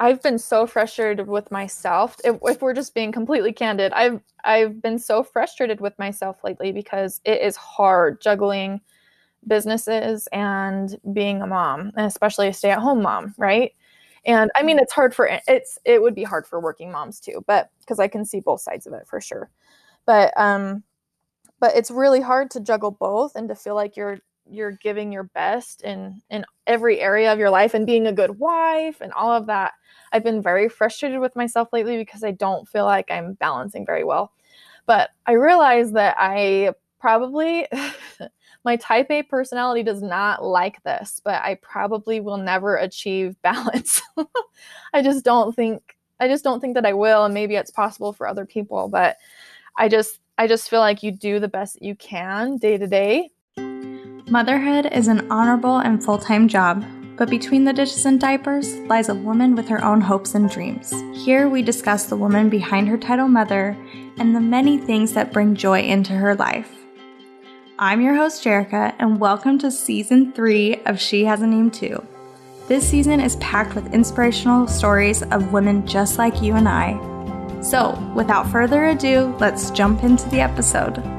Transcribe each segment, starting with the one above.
I've been so frustrated with myself. If, if, we're just being completely candid, I've I've been so frustrated with myself lately because it is hard juggling businesses and being a mom, and especially a stay-at-home mom, right? And I mean, it's hard for it's it would be hard for working moms too, but because I can see both sides of it for sure. But um, but it's really hard to juggle both and to feel like you're you're giving your best in in every area of your life and being a good wife and all of that. I've been very frustrated with myself lately because I don't feel like I'm balancing very well. But I realize that I probably my type A personality does not like this, but I probably will never achieve balance. I just don't think I just don't think that I will and maybe it's possible for other people, but I just I just feel like you do the best that you can day to day Motherhood is an honorable and full time job, but between the dishes and diapers lies a woman with her own hopes and dreams. Here we discuss the woman behind her title mother and the many things that bring joy into her life. I'm your host, Jerica, and welcome to season three of She Has a Name Too. This season is packed with inspirational stories of women just like you and I. So, without further ado, let's jump into the episode.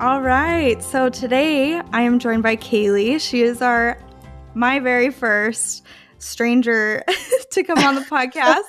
All right. So today I am joined by Kaylee. She is our my very first stranger to come on the podcast.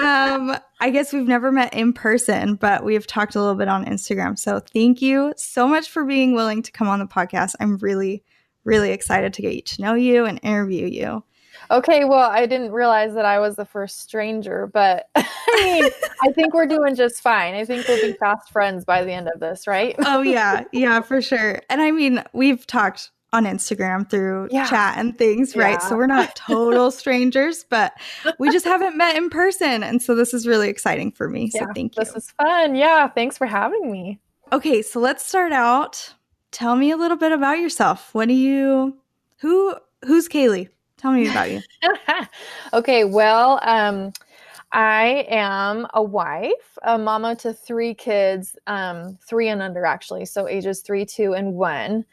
um, I guess we've never met in person, but we've talked a little bit on Instagram. So thank you so much for being willing to come on the podcast. I'm really, really excited to get to know you and interview you. Okay, well, I didn't realize that I was the first stranger, but I mean, I think we're doing just fine. I think we'll be fast friends by the end of this, right? oh, yeah. Yeah, for sure. And I mean, we've talked on Instagram through yeah. chat and things, right? Yeah. So we're not total strangers, but we just haven't met in person. And so this is really exciting for me. Yeah, so thank you. This is fun. Yeah. Thanks for having me. Okay. So let's start out. Tell me a little bit about yourself. What do you, who, who's Kaylee? Tell me about you. okay, well, um, I am a wife, a mama to three kids, um, three and under actually, so ages three, two, and one.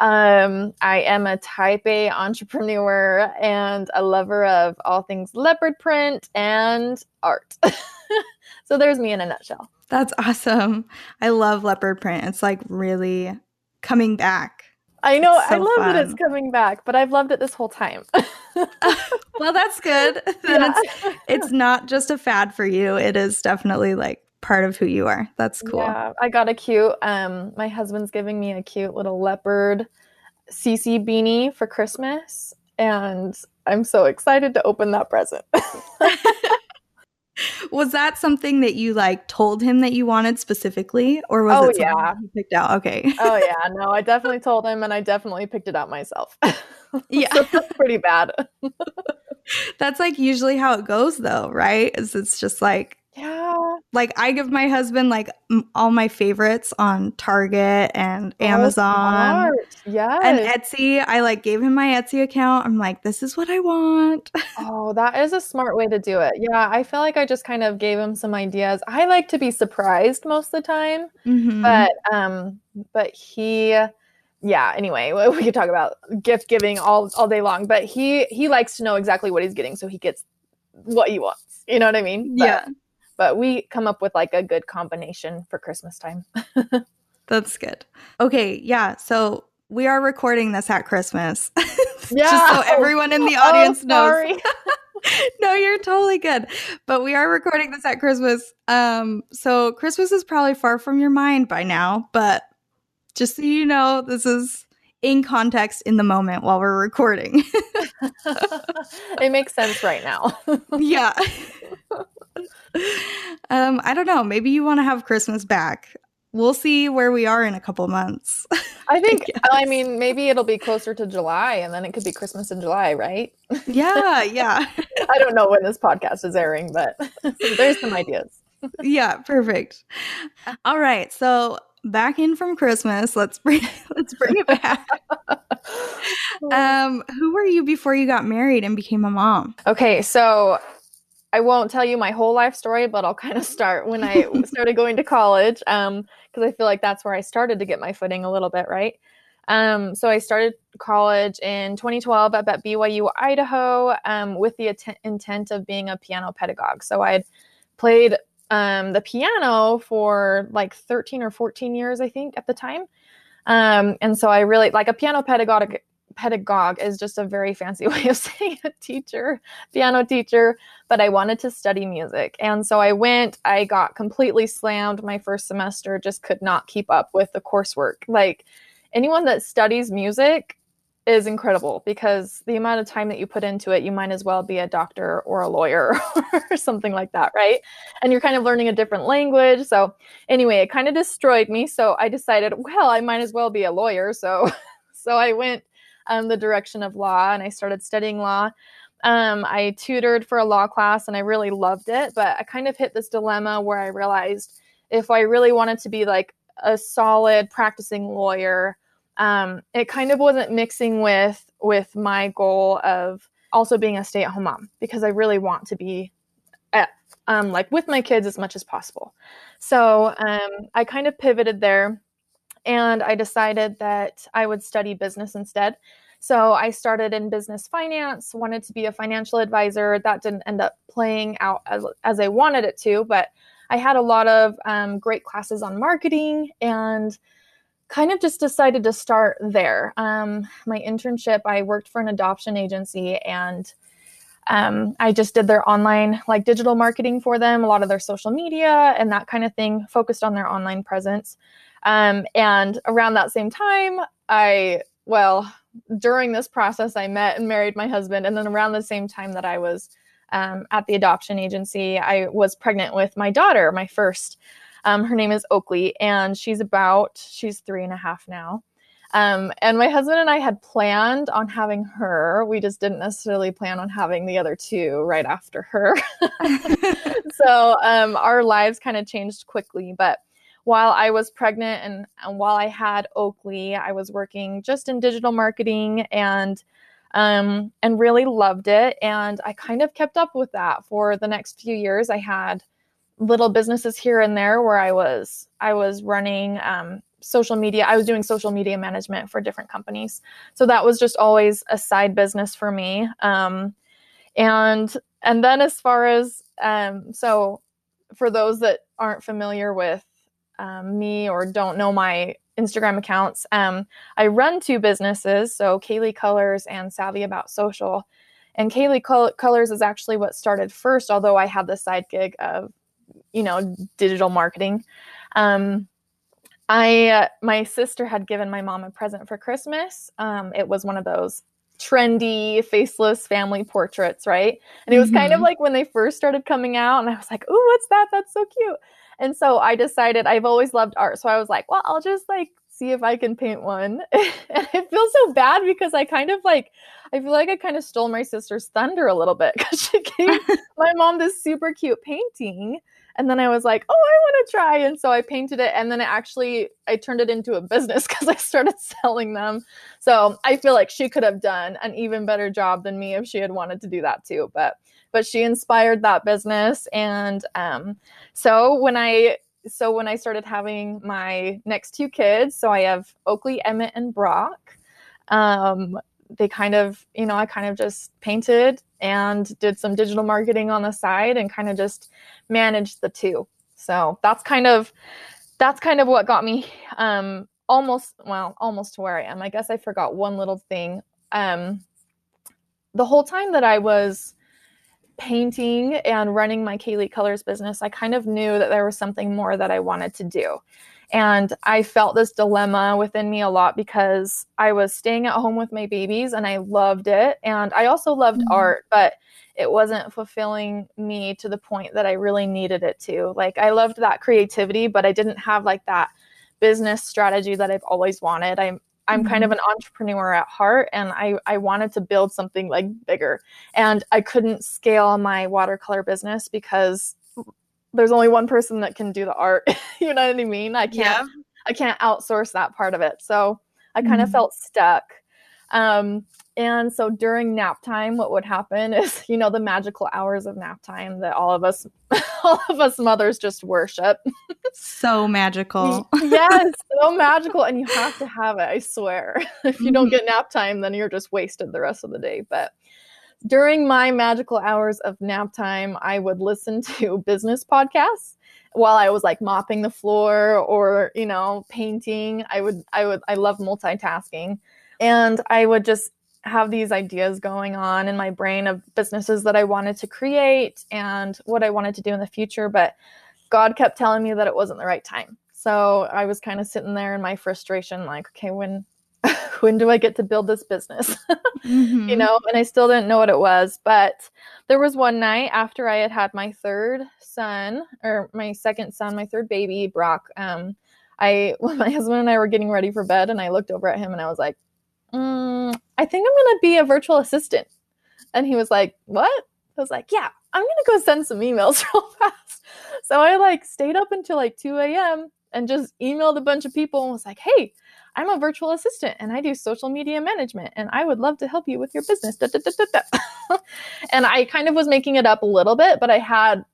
Um, I am a type A entrepreneur and a lover of all things leopard print and art. so there's me in a nutshell. That's awesome. I love leopard print. It's like really coming back. I know. So I love fun. that it's coming back, but I've loved it this whole time. well, that's good. Yeah. it's it's not just a fad for you. It is definitely like part of who you are. That's cool. Yeah, I got a cute. Um, my husband's giving me a cute little leopard CC beanie for Christmas, and I'm so excited to open that present was that something that you like told him that you wanted specifically or was oh, it yeah. he picked out? Okay. Oh yeah. No i definitely told him and i definitely picked it out myself. Yeah. So that's pretty bad. That's like usually how it goes though right? Is it's just like yeah. Like I give my husband like m- all my favorites on Target and oh, Amazon. Yeah. And Etsy. I like gave him my Etsy account. I'm like, this is what I want. oh, that is a smart way to do it. Yeah. I feel like I just kind of gave him some ideas. I like to be surprised most of the time. Mm-hmm. But um, but he yeah anyway we could talk about gift giving all all day long but he he likes to know exactly what he's getting so he gets what he wants you know what i mean but, yeah but we come up with like a good combination for Christmas time. That's good. Okay, yeah. So we are recording this at Christmas. Yeah. Just so everyone in the oh, audience oh, knows. no, you're totally good. But we are recording this at Christmas. Um, so Christmas is probably far from your mind by now, but just so you know, this is in context in the moment while we're recording. it makes sense right now. yeah um, I don't know. Maybe you want to have Christmas back. We'll see where we are in a couple months. I think, I, I mean, maybe it'll be closer to July and then it could be Christmas in July, right? Yeah, yeah. I don't know when this podcast is airing, but there's some ideas. yeah, perfect. All right. So back in from Christmas. Let's bring let's bring it back. um, who were you before you got married and became a mom? Okay, so I won't tell you my whole life story, but I'll kind of start when I started going to college, because um, I feel like that's where I started to get my footing a little bit, right? Um, so I started college in 2012 up at BYU Idaho um, with the att- intent of being a piano pedagogue. So I had played um, the piano for like 13 or 14 years, I think, at the time. Um, and so I really like a piano pedagogic Pedagogue is just a very fancy way of saying a teacher, piano teacher, but I wanted to study music. And so I went, I got completely slammed my first semester, just could not keep up with the coursework. Like anyone that studies music is incredible because the amount of time that you put into it, you might as well be a doctor or a lawyer or something like that, right? And you're kind of learning a different language. So, anyway, it kind of destroyed me. So, I decided, well, I might as well be a lawyer. So, so I went um, the direction of law and I started studying law. Um, I tutored for a law class and I really loved it, but I kind of hit this dilemma where I realized if I really wanted to be like a solid practicing lawyer, um, it kind of wasn't mixing with with my goal of also being a stay at home mom because I really want to be at, um, like with my kids as much as possible. So um, I kind of pivoted there and I decided that I would study business instead. So I started in business finance, wanted to be a financial advisor. That didn't end up playing out as, as I wanted it to, but I had a lot of um, great classes on marketing and kind of just decided to start there. Um, my internship, I worked for an adoption agency and um, I just did their online, like digital marketing for them, a lot of their social media and that kind of thing, focused on their online presence. Um, and around that same time, I, well, during this process, I met and married my husband. And then around the same time that I was um, at the adoption agency, I was pregnant with my daughter, my first. Um, her name is Oakley, and she's about she's three and a half now. Um, and my husband and I had planned on having her. We just didn't necessarily plan on having the other two right after her. so um, our lives kind of changed quickly. But while I was pregnant and, and, while I had Oakley, I was working just in digital marketing and um, and really loved it. And I kind of kept up with that for the next few years. I had little businesses here and there where I was I was running um, social media. I was doing social media management for different companies, so that was just always a side business for me. Um, and and then as far as um, so for those that aren't familiar with um, me or don't know my Instagram accounts, um, I run two businesses, so Kaylee Colors and Savvy About Social. And Kaylee Col- Colors is actually what started first, although I had the side gig of you know, digital marketing. Um, I uh, my sister had given my mom a present for Christmas. Um, it was one of those trendy faceless family portraits, right? And it was mm-hmm. kind of mm-hmm. like when they first started coming out, and I was like, "Ooh, what's that? That's so cute." And so I decided I've always loved art, so I was like, "Well, I'll just like see if I can paint one." and it feels so bad because I kind of like I feel like I kind of stole my sister's thunder a little bit because she gave my mom this super cute painting and then I was like, oh, I want to try. And so I painted it. And then it actually, I turned it into a business because I started selling them. So I feel like she could have done an even better job than me if she had wanted to do that too. But, but she inspired that business. And um, so when I, so when I started having my next two kids, so I have Oakley, Emmett, and Brock. Um, they kind of, you know, I kind of just painted and did some digital marketing on the side and kind of just managed the two. So that's kind of that's kind of what got me um almost well, almost to where I am. I guess I forgot one little thing. Um the whole time that I was painting and running my Kaylee Colors business, I kind of knew that there was something more that I wanted to do. And I felt this dilemma within me a lot because I was staying at home with my babies and I loved it. And I also loved mm-hmm. art, but it wasn't fulfilling me to the point that I really needed it to. Like, I loved that creativity, but I didn't have like that business strategy that I've always wanted. I'm I'm mm-hmm. kind of an entrepreneur at heart and I, I wanted to build something like bigger. And I couldn't scale my watercolor business because there's only one person that can do the art. you know what I mean? I can't yeah. I can't outsource that part of it. So I kind of mm-hmm. felt stuck. Um, and so during nap time, what would happen is, you know, the magical hours of nap time that all of us, all of us mothers just worship. so magical. yes, so magical. And you have to have it, I swear. if you don't mm-hmm. get nap time, then you're just wasted the rest of the day. But during my magical hours of nap time, I would listen to business podcasts while I was like mopping the floor or, you know, painting. I would, I would, I love multitasking. And I would just have these ideas going on in my brain of businesses that I wanted to create and what I wanted to do in the future. But God kept telling me that it wasn't the right time. So I was kind of sitting there in my frustration, like, okay, when when do I get to build this business? mm-hmm. You know, and I still didn't know what it was. But there was one night after I had had my third son, or my second son, my third baby, Brock. Um, I, my husband and I were getting ready for bed, and I looked over at him and I was like, mm, I think I'm going to be a virtual assistant. And he was like, What? I was like, Yeah, I'm going to go send some emails real fast. So I like stayed up until like 2 a.m. and just emailed a bunch of people and was like, Hey, I'm a virtual assistant and I do social media management and I would love to help you with your business. Da, da, da, and I kind of was making it up a little bit, but I had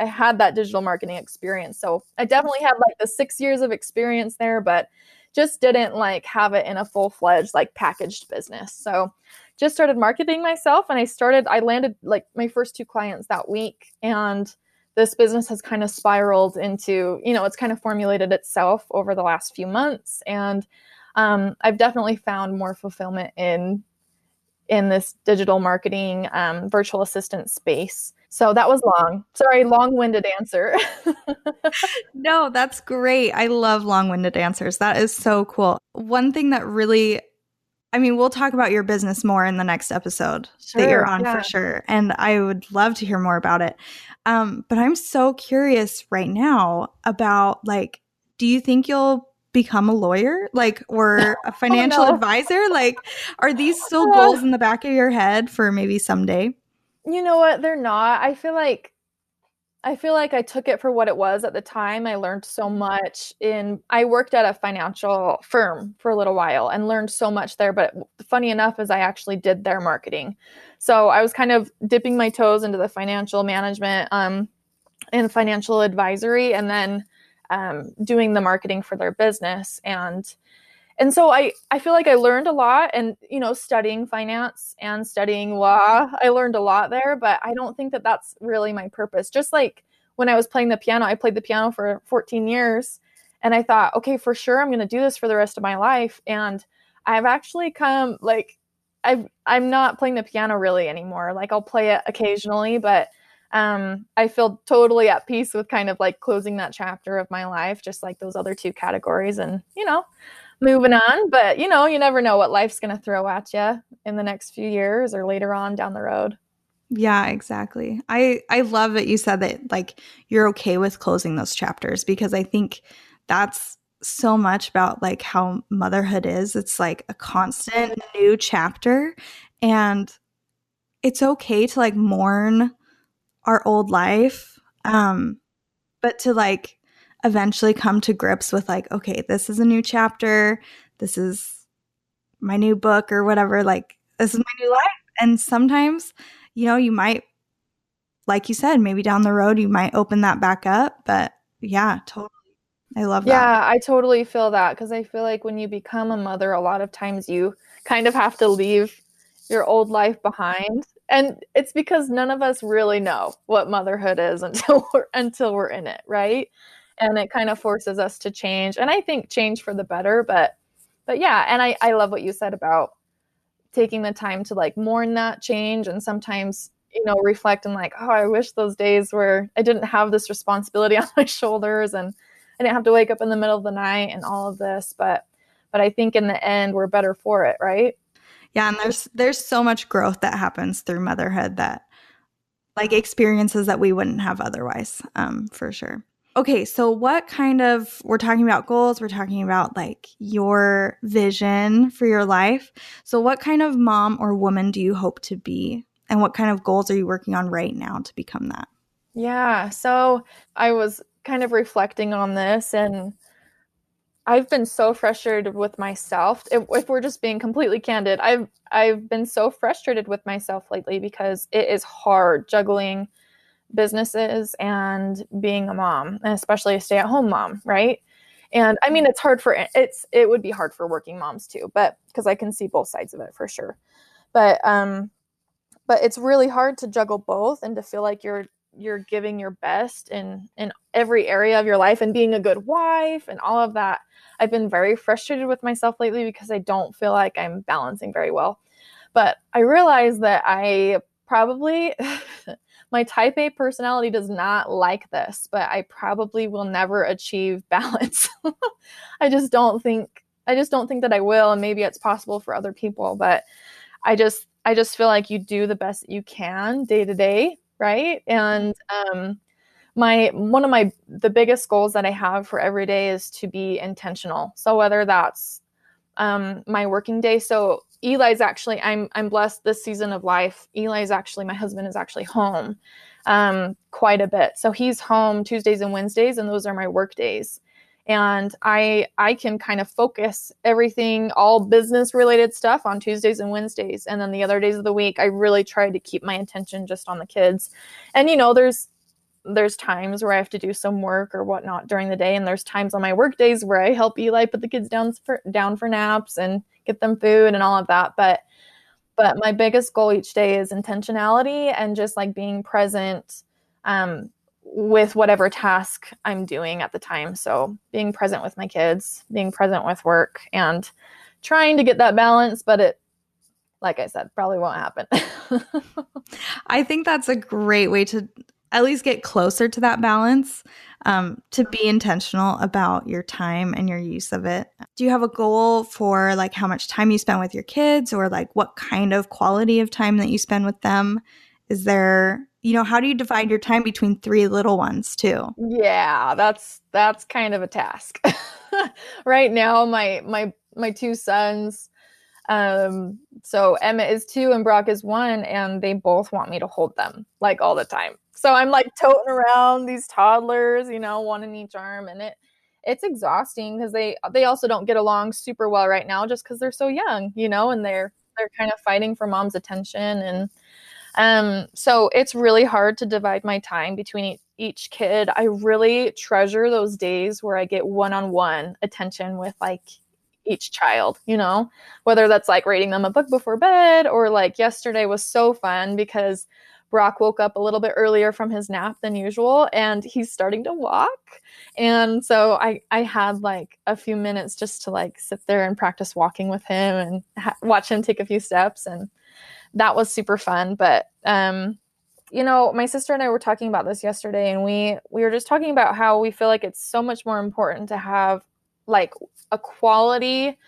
I had that digital marketing experience. So I definitely had like the 6 years of experience there, but just didn't like have it in a full-fledged like packaged business. So just started marketing myself and I started I landed like my first two clients that week and this business has kind of spiraled into, you know, it's kind of formulated itself over the last few months and um, I've definitely found more fulfillment in in this digital marketing um, virtual assistant space. So that was long. Sorry, long winded answer. no, that's great. I love long winded answers. That is so cool. One thing that really, I mean, we'll talk about your business more in the next episode sure, that you're on yeah. for sure. And I would love to hear more about it. Um, but I'm so curious right now about like, do you think you'll become a lawyer like or a financial oh, no. advisor like are these still goals in the back of your head for maybe someday you know what? They're not. I feel like I feel like I took it for what it was at the time. I learned so much in I worked at a financial firm for a little while and learned so much there, but funny enough is I actually did their marketing. So I was kind of dipping my toes into the financial management um and financial advisory and then um, doing the marketing for their business and and so I, I feel like I learned a lot and, you know, studying finance and studying law, I learned a lot there, but I don't think that that's really my purpose. Just like when I was playing the piano, I played the piano for 14 years and I thought, okay, for sure, I'm going to do this for the rest of my life. And I've actually come like, I've, I'm not playing the piano really anymore. Like I'll play it occasionally, but um, I feel totally at peace with kind of like closing that chapter of my life, just like those other two categories. And, you know, moving on. But you know, you never know what life's going to throw at you in the next few years or later on down the road. Yeah, exactly. I I love that you said that like you're okay with closing those chapters because I think that's so much about like how motherhood is. It's like a constant new chapter and it's okay to like mourn our old life um but to like eventually come to grips with like okay this is a new chapter. This is my new book or whatever. Like this is my new life. And sometimes you know you might like you said maybe down the road you might open that back up. But yeah totally. I love that. Yeah i totally feel that because i feel like when you become a mother a lot of times you kind of have to leave your old life behind. And it's because none of us really know what motherhood is until we're until we're in it right and it kind of forces us to change and i think change for the better but but yeah and i i love what you said about taking the time to like mourn that change and sometimes you know reflect and like oh i wish those days where i didn't have this responsibility on my shoulders and i didn't have to wake up in the middle of the night and all of this but but i think in the end we're better for it right? Yeah and there's there's so much growth that happens through motherhood that like experiences that we wouldn't have otherwise um for sure Okay, so what kind of we're talking about goals, we're talking about like your vision for your life. So what kind of mom or woman do you hope to be? And what kind of goals are you working on right now to become that? Yeah, so I was kind of reflecting on this and I've been so frustrated with myself. If, if, we're just being completely candid, I've I've been so frustrated with myself lately because it is hard juggling businesses and being a mom, and especially a stay-at-home mom, right? And I mean, it's hard for it's it would be hard for working moms too, but because I can see both sides of it for sure. But um, but it's really hard to juggle both and to feel like you're you're giving your best in in every area of your life and being a good wife and all of that I've been very frustrated with myself lately because I don't feel like I'm balancing very well. But I realize that I probably, my type A personality does not like this, but I probably will never achieve balance. I just don't think, I just don't think that I will. And maybe it's possible for other people, but I just, I just feel like you do the best that you can day to day. Right. And, um, my one of my the biggest goals that I have for every day is to be intentional. So whether that's um, my working day. So Eli's actually I'm I'm blessed this season of life. Eli's actually my husband is actually home um, quite a bit. So he's home Tuesdays and Wednesdays, and those are my work days. And I I can kind of focus everything, all business related stuff on Tuesdays and Wednesdays, and then the other days of the week I really try to keep my attention just on the kids. And you know, there's there's times where I have to do some work or whatnot during the day, and there's times on my work days where I help Eli put the kids down for down for naps and get them food and all of that. But but my biggest goal each day is intentionality and just like being present um, with whatever task I'm doing at the time. So being present with my kids, being present with work, and trying to get that balance, but it like I said, probably won't happen. I think that's a great way to at least get closer to that balance um, to be intentional about your time and your use of it. Do you have a goal for like how much time you spend with your kids or like what kind of quality of time that you spend with them? Is there you know how do you divide your time between three little ones too? Yeah that's that's kind of a task. Right now my my my two sons um so Emmett is two and brock is one and they both want me to hold them like all the time so I'm like toting around these toddlers, you know, one in each arm, and it it's exhausting because they they also don't get along super well right now just because they're so young, you know, and they're they're kind of fighting for mom's attention and um so it's really hard to divide my time between each kid. I really treasure those days where I get one-on-one attention with like each child, you know, whether that's like reading them a book before bed or like yesterday was so fun because Brock woke up a little bit earlier from his nap than usual and he's starting to walk. And so I, I had like a few minutes just to like sit there and practice walking with him and ha- watch him take a few steps. And that was super fun. But, um, you know, my sister and I were talking about this yesterday and we, we were just talking about how we feel like it's so much more important to have like a quality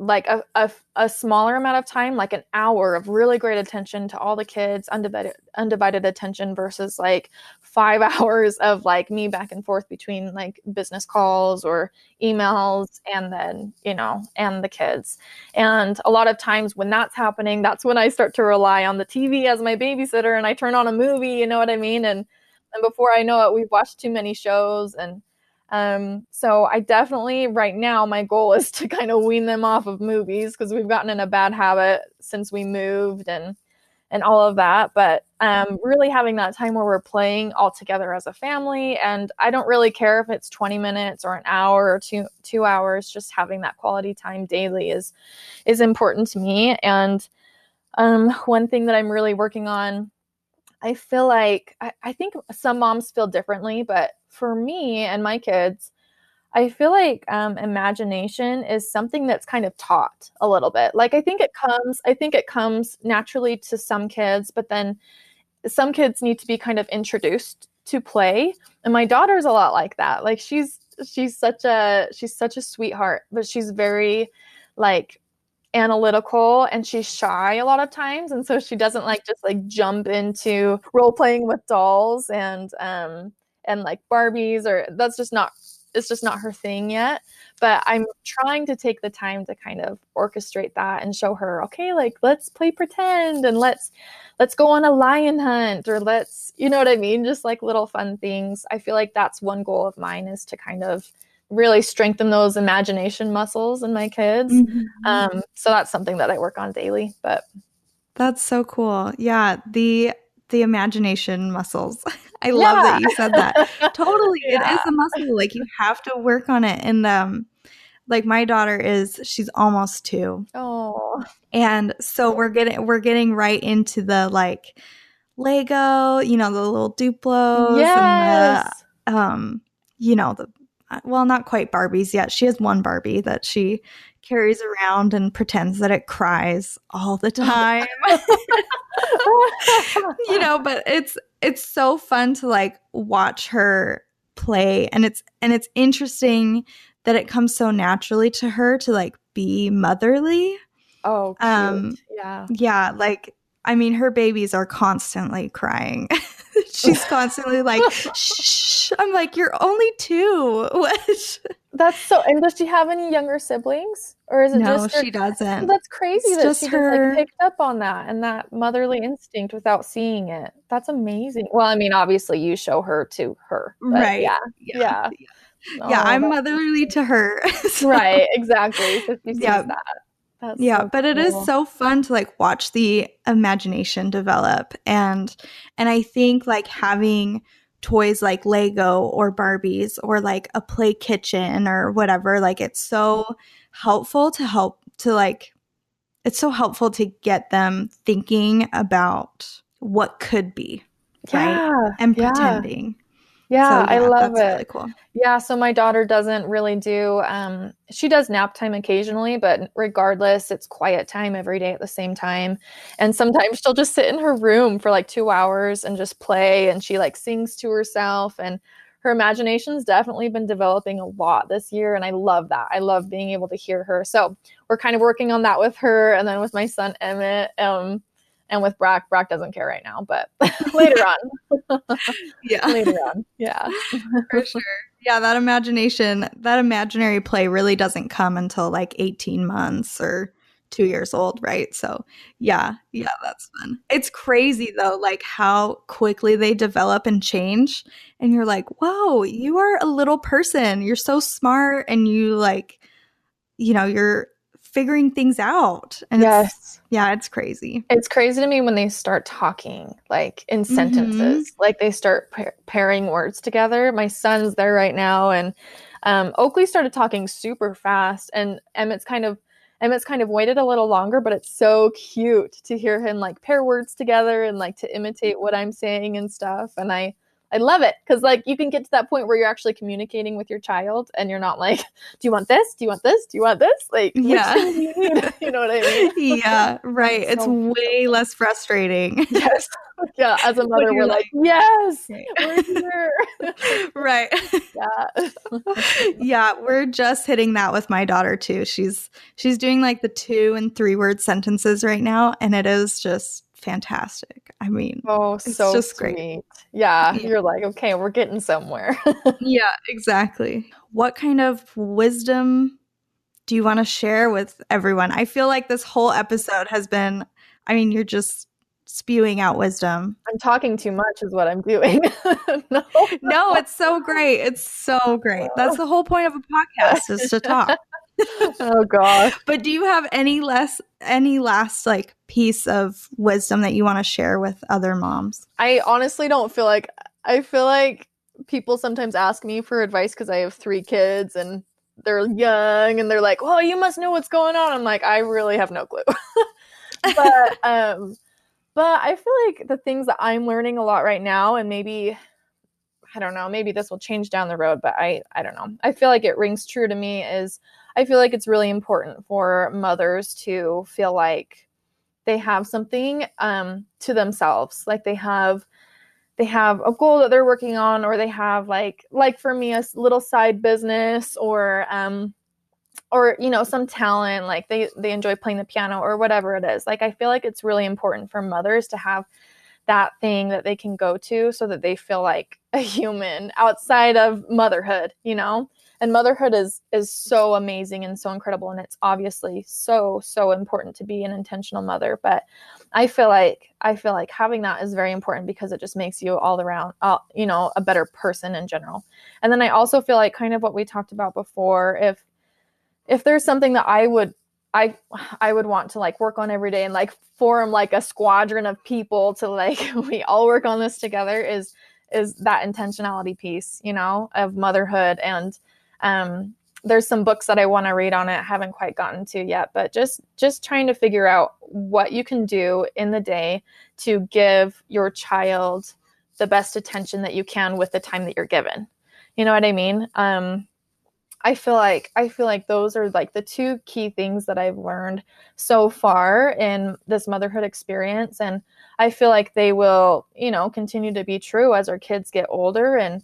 like a, a, a, smaller amount of time like an hour of really great attention to all the kids undivided undivided attention versus like five hours of like me back and forth between like business calls or emails and then you know and the kids. And a lot of times when that's happening that's when i start to rely on the tv as my babysitter and i turn on a movie you know what i mean? And and before i know it we've watched too many shows and um, so I definitely right now my goal is to kind of wean them off of movies because we've gotten in a bad habit since we moved and and all of that. But um, really having that time where we're playing all together as a family, and I don't really care if it's 20 minutes or an hour or two two hours. Just having that quality time daily is is important to me. And um, one thing that I'm really working on I feel like I, I, think some moms feel differently, but for me and my kids, I feel like um, imagination is something that's kind of taught a little bit. Like I think it comes, I think it comes naturally to some kids, but then some kids need to be kind of introduced to play. And my daughter's a lot like that. Like she's she's such a she's such a sweetheart, but she's very like analytical and she's shy a lot of times and so she doesn't like just like jump into role playing with dolls and um and like Barbies or that's just not it's just not her thing yet but i'm trying to take the time to kind of orchestrate that and show her okay like let's play pretend and let's let's go on a lion hunt or let's you know what i mean just like little fun things i feel like that's one goal of mine is to kind of really strengthen those imagination muscles in my kids. Mm-hmm. Um, so that's something that I work on daily. But That's so cool. Yeah, the the imagination muscles. I love that you said that. Totally. It Yeah. is a muscle. Like you have to work on it. And um like my daughter is she's almost 2. Oh, And so we're getting we're getting right into the like Lego, you know, the little Duplos and yes. the um you know, the uh, well, not quite Barbies yet. She has one Barbie that she carries around and pretends that it cries all the time. you know but it's it's so fun to like watch her play and it's and it's interesting that it comes so naturally to her to like be motherly. Oh, cute. Um, yeah. yeah like i mean her babies are constantly crying. She's constantly like shh. I'm like you're only two. What That's so. And does she have any younger siblings, or is it no just her- she doesn't That's crazy It's that she just like picked up on that and that motherly instinct without seeing it. That's amazing. Well, I mean, obviously you show her to her, right Yeah, yeah yeah, yeah Oh, i'm motherly to her so- right, exactly. So Yeah. that. That's yeah so but it is so fun to like watch the imagination develop and and i think like having toys like lego or barbies or like a play kitchen or whatever. Like it's so helpful to help to like it's so helpful to get them thinking about what could be right? Yeah, and pretending. yeah, So, I love that's it. really cool Yeah, so my daughter doesn't really do um she does nap time occasionally, but regardless, it's quiet time every day at the same time. And sometimes she'll just sit in her room for like 2 hours and just play and she like sings to herself and her imagination's definitely been developing a lot this year and I love that. I love being able to hear her. So, we're kind of working on that with her and then with my son Emmett um and with Brock, Brock doesn't care right now, but later on, yeah later on. Yeah. for sure. Yeah, that imagination, that imaginary play really doesn't come until like 18 months or two years old, right? So, yeah, yeah, that's fun. It's crazy though, like how quickly they develop and change. And you're like, whoa, you are a little person. You're so smart and you like, you know, you're figuring things out. And it's, yes. yeah, it's crazy. It's crazy to me when they start talking, like in sentences, like they start pa- pairing words together. My son's there right now, and um, Oakley started talking super fast, and Emmett's kind of Emmett's kind of waited a little longer, but it's so cute to hear him like pair words together and like to imitate what I'm saying and stuff. And I I love it because like you can get to that point where you're actually communicating with your child, and you're not like, do you want this? Do you want this? Do you want this? Like, Yeah. you you know what I mean? yeah, right. It's It's so way less frustrating. Yes. Yeah. As a mother, we're like, yes, Right. we're here. right. yeah. yeah, we're just hitting that with my daughter too. She's she's doing like the two and three word sentences right now and it is just fantastic. I mean, Oh, It's so just great. Yeah. Yeah. You're like, okay, we're getting somewhere. yeah, exactly. What kind of wisdom do you want to share with everyone? I feel like this whole episode has been I mean, you're just spewing out wisdom. I'm talking too much, is what I'm doing. no. No, it's so great. It's so great. That's the whole point of a podcast is to talk. Oh, gosh. But do you have any less any last like piece of wisdom that you want to share with other moms? I honestly don't feel like, I feel like people sometimes ask me for advice because I have three kids and they're young and they're like, well, you must know what's going on. I'm like, I really have no clue. but um but i feel like the things that i'm learning a lot right now and maybe i don't know maybe this will change down the road but i i don't know i feel like it rings true to me is i feel like it's really important for mothers to feel like they have something um to themselves like they have they have a goal that they're working on or they have like like for me a little side business or um or you know some talent like they they enjoy playing the piano or whatever it is like i feel like it's really important for mothers to have that thing that they can go to so that they feel like a human outside of motherhood, you know? And motherhood is is so amazing and so incredible and it's obviously so so important to be an intentional mother, but I feel like I feel like having that is very important because it just makes you all around uh, you know, a better person in general. And then I also feel like kind of what we talked about before if if there's something that I would I I would want to like work on every day and like form like a squadron of people to like we all work on this together is is that intentionality piece, you know, of motherhood and um there's some books that I want to read on it, haven't quite gotten to yet, but just just trying to figure out what you can do in the day to give your child the best attention that you can with the time that you're given. You know what I mean? Um I feel like I feel like those are like the two key things that I've learned so far in this motherhood experience and I feel like they will, you know, continue to be true as our kids get older and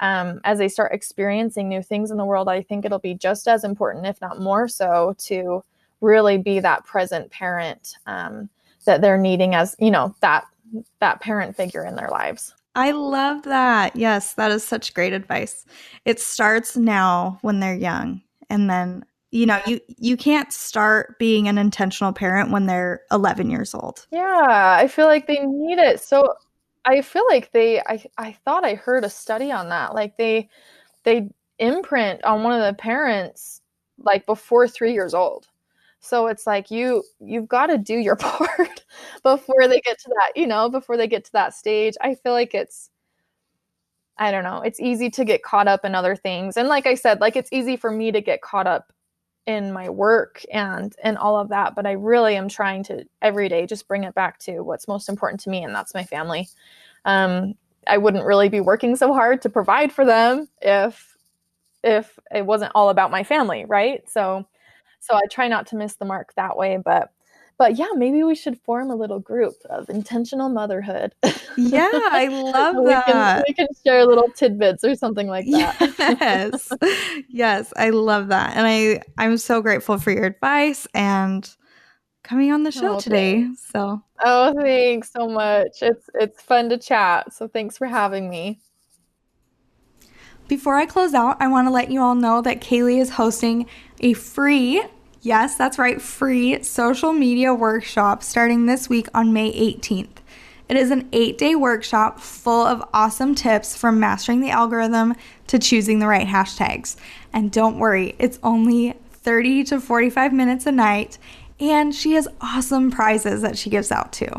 um, as they start experiencing new things in the world. I think it'll be just as important, if not more so, to really be that present parent um, that they're needing as, you know, that that parent figure in their lives. I love that. Yes, that is such great advice. It starts now when they're young and then you know, you you can't start being an intentional parent when they're 11 years old. Yeah, I feel like they need it. So I feel like they I I thought I heard a study on that. Like they they imprint on one of the parents like before 3 years old. So it's like you you've got to do your part before they get to that, you know, before they get to that stage. I feel like it's I don't know, it's easy to get caught up in other things. And like I said, like it's easy for me to get caught up in my work and and all of that, but I really am trying to every day just bring it back to what's most important to me and that's my family. Um I wouldn't really be working so hard to provide for them if if it wasn't all about my family, right? So so I try not to miss the mark that way, but but yeah, maybe we should form a little group of intentional motherhood. Yeah, I love we that. Can, we can share little tidbits or something like that. yes. yes, I love that. And I I'm so grateful for your advice and coming on the show oh, today. Thanks. So Oh, thanks so much. It's it's fun to chat. So thanks for having me. Before I close out, I want to let you all know that Kaylee is hosting a free Yes, that's right, free social media workshop starting this week on May 18th. It is an eight day workshop full of awesome tips from mastering the algorithm to choosing the right hashtags. And don't worry, it's only 30 to 45 minutes a night, and she has awesome prizes that she gives out too.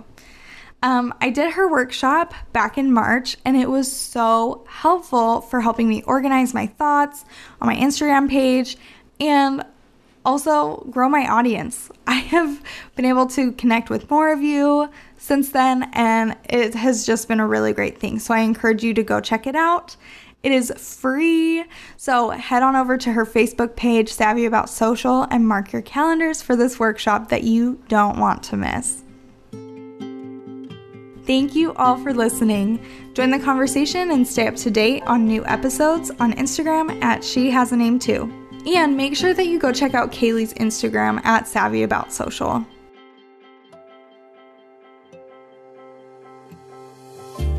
Um, I did her workshop back in March, and it was so helpful for helping me organize my thoughts on my Instagram page and also grow my audience. I have been able to connect with more of you since then, and it has just been a really great thing. So I encourage you to go check it out. It is free. So head on over to her Facebook page, Savvy About Social, and mark your calendars for this workshop that you don't want to miss. Thank you all for listening. Join the conversation and stay up to date on new episodes on Instagram at She Has a Name Too. And make sure that you go check out Kaylee's Instagram at Savvy About Social.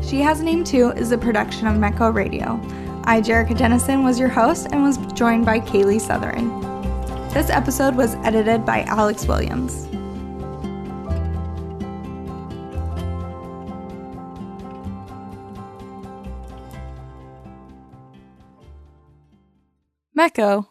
She Has a Name Too is a production of Mecco Radio. I, Jerica Dennison, was your host and was joined by Kaylee Southern. This episode was edited by Alex Williams. Mecco.